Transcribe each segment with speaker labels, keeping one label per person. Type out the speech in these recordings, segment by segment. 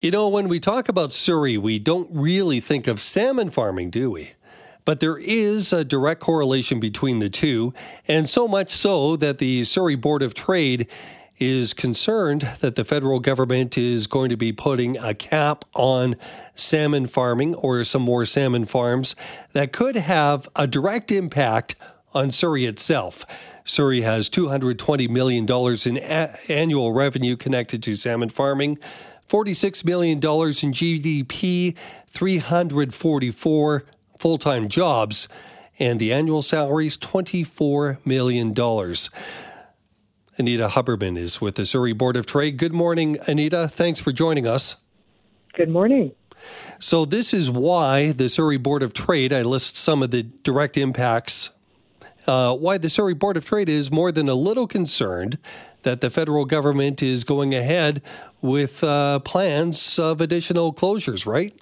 Speaker 1: You know, when we talk about Surrey, we don't really think of salmon farming, do we? But there is a direct correlation between the two, and so much so that the Surrey Board of Trade is concerned that the federal government is going to be putting a cap on salmon farming or some more salmon farms that could have a direct impact on Surrey itself. Surrey has $220 million in a- annual revenue connected to salmon farming. $46 million in GDP, 344 full time jobs, and the annual salary is $24 million. Anita Huberman is with the Surrey Board of Trade. Good morning, Anita. Thanks for joining us.
Speaker 2: Good morning.
Speaker 1: So, this is why the Surrey Board of Trade, I list some of the direct impacts, uh, why the Surrey Board of Trade is more than a little concerned that the federal government is going ahead with uh, plans of additional closures, right?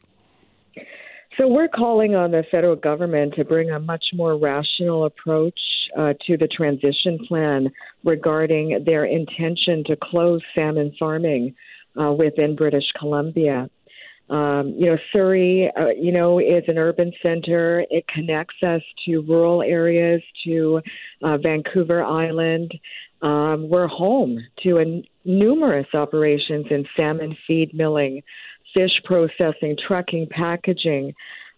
Speaker 2: So we're calling on the federal government to bring a much more rational approach uh, to the transition plan regarding their intention to close salmon farming uh, within British Columbia. Um, you know, Surrey, uh, you know, is an urban center. It connects us to rural areas, to uh, Vancouver Island. Um, we're home to a, numerous operations in salmon feed milling, fish processing, trucking, packaging.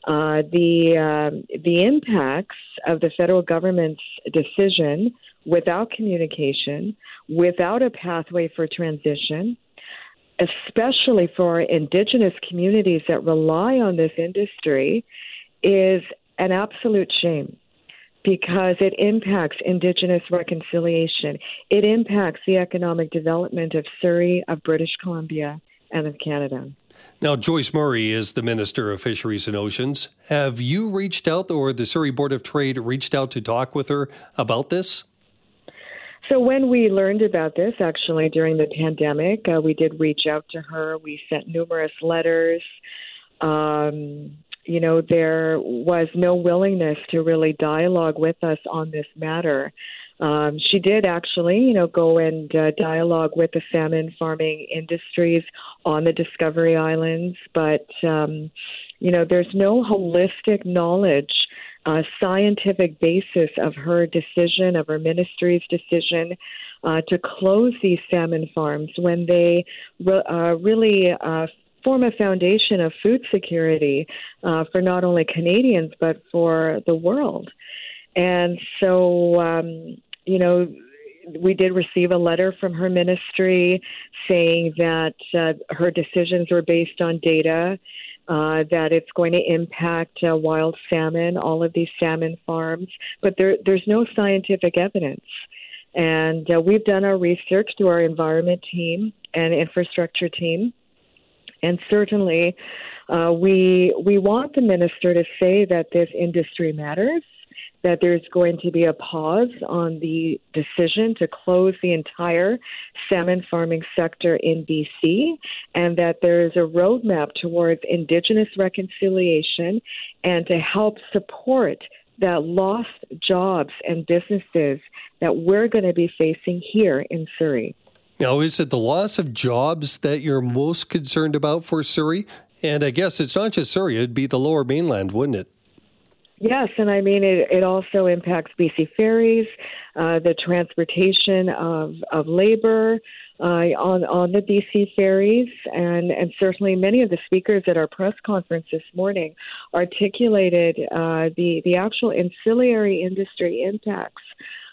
Speaker 2: Uh, the uh, the impacts of the federal government's decision without communication, without a pathway for transition, especially for indigenous communities that rely on this industry, is an absolute shame because it impacts Indigenous reconciliation. It impacts the economic development of Surrey, of British Columbia, and of Canada.
Speaker 1: Now, Joyce Murray is the Minister of Fisheries and Oceans. Have you reached out, or the Surrey Board of Trade reached out to talk with her about this?
Speaker 2: So, when we learned about this, actually during the pandemic, uh, we did reach out to her. We sent numerous letters. Um, you know, there was no willingness to really dialogue with us on this matter. Um, she did actually, you know, go and uh, dialogue with the salmon farming industries on the Discovery Islands, but um, you know, there's no holistic knowledge, uh, scientific basis of her decision, of her ministry's decision uh, to close these salmon farms when they re- uh, really uh, form a foundation of food security uh, for not only Canadians but for the world. And so, um, you know, we did receive a letter from her ministry saying that uh, her decisions were based on data, uh, that it's going to impact uh, wild salmon, all of these salmon farms, but there, there's no scientific evidence. And uh, we've done our research through our environment team and infrastructure team. And certainly, uh, we we want the minister to say that this industry matters, that there's going to be a pause on the decision to close the entire salmon farming sector in BC, and that there is a roadmap towards Indigenous reconciliation and to help support that lost jobs and businesses that we're going to be facing here in Surrey.
Speaker 1: Now, is it the loss of jobs that you're most concerned about for Surrey? And I guess it's not just Surrey, it'd be the lower mainland, wouldn't it?
Speaker 2: Yes, and I mean it, it also impacts BC ferries, uh, the transportation of, of labor uh, on on the BC ferries, and and certainly many of the speakers at our press conference this morning articulated uh, the the actual ancillary industry impacts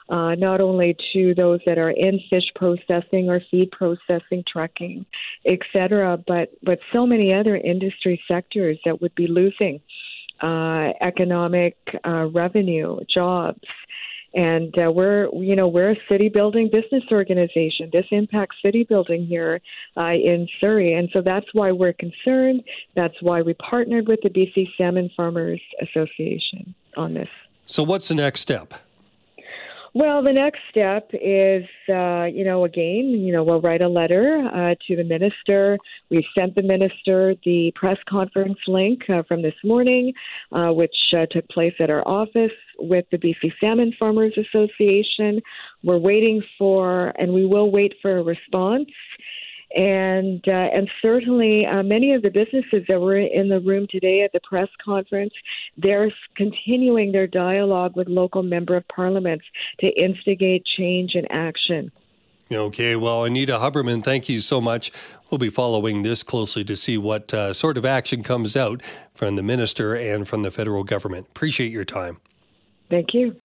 Speaker 2: uh, not only to those that are in fish processing or feed processing, trucking, et cetera, but, but so many other industry sectors that would be losing uh, economic uh, revenue, jobs. And uh, we're, you know, we're a city building business organization. This impacts city building here uh, in Surrey, and so that's why we're concerned. That's why we partnered with the BC Salmon Farmers Association on this.
Speaker 1: So, what's the next step?
Speaker 2: Well, the next step is, uh, you know, again, you know, we'll write a letter uh, to the minister. We sent the minister the press conference link uh, from this morning, uh, which uh, took place at our office with the BC Salmon Farmers Association. We're waiting for, and we will wait for a response. And uh, and certainly uh, many of the businesses that were in the room today at the press conference, they're continuing their dialogue with local member of parliaments to instigate change and action.
Speaker 1: Okay, well, Anita Huberman, thank you so much. We'll be following this closely to see what uh, sort of action comes out from the minister and from the federal government. Appreciate your time.
Speaker 2: Thank you.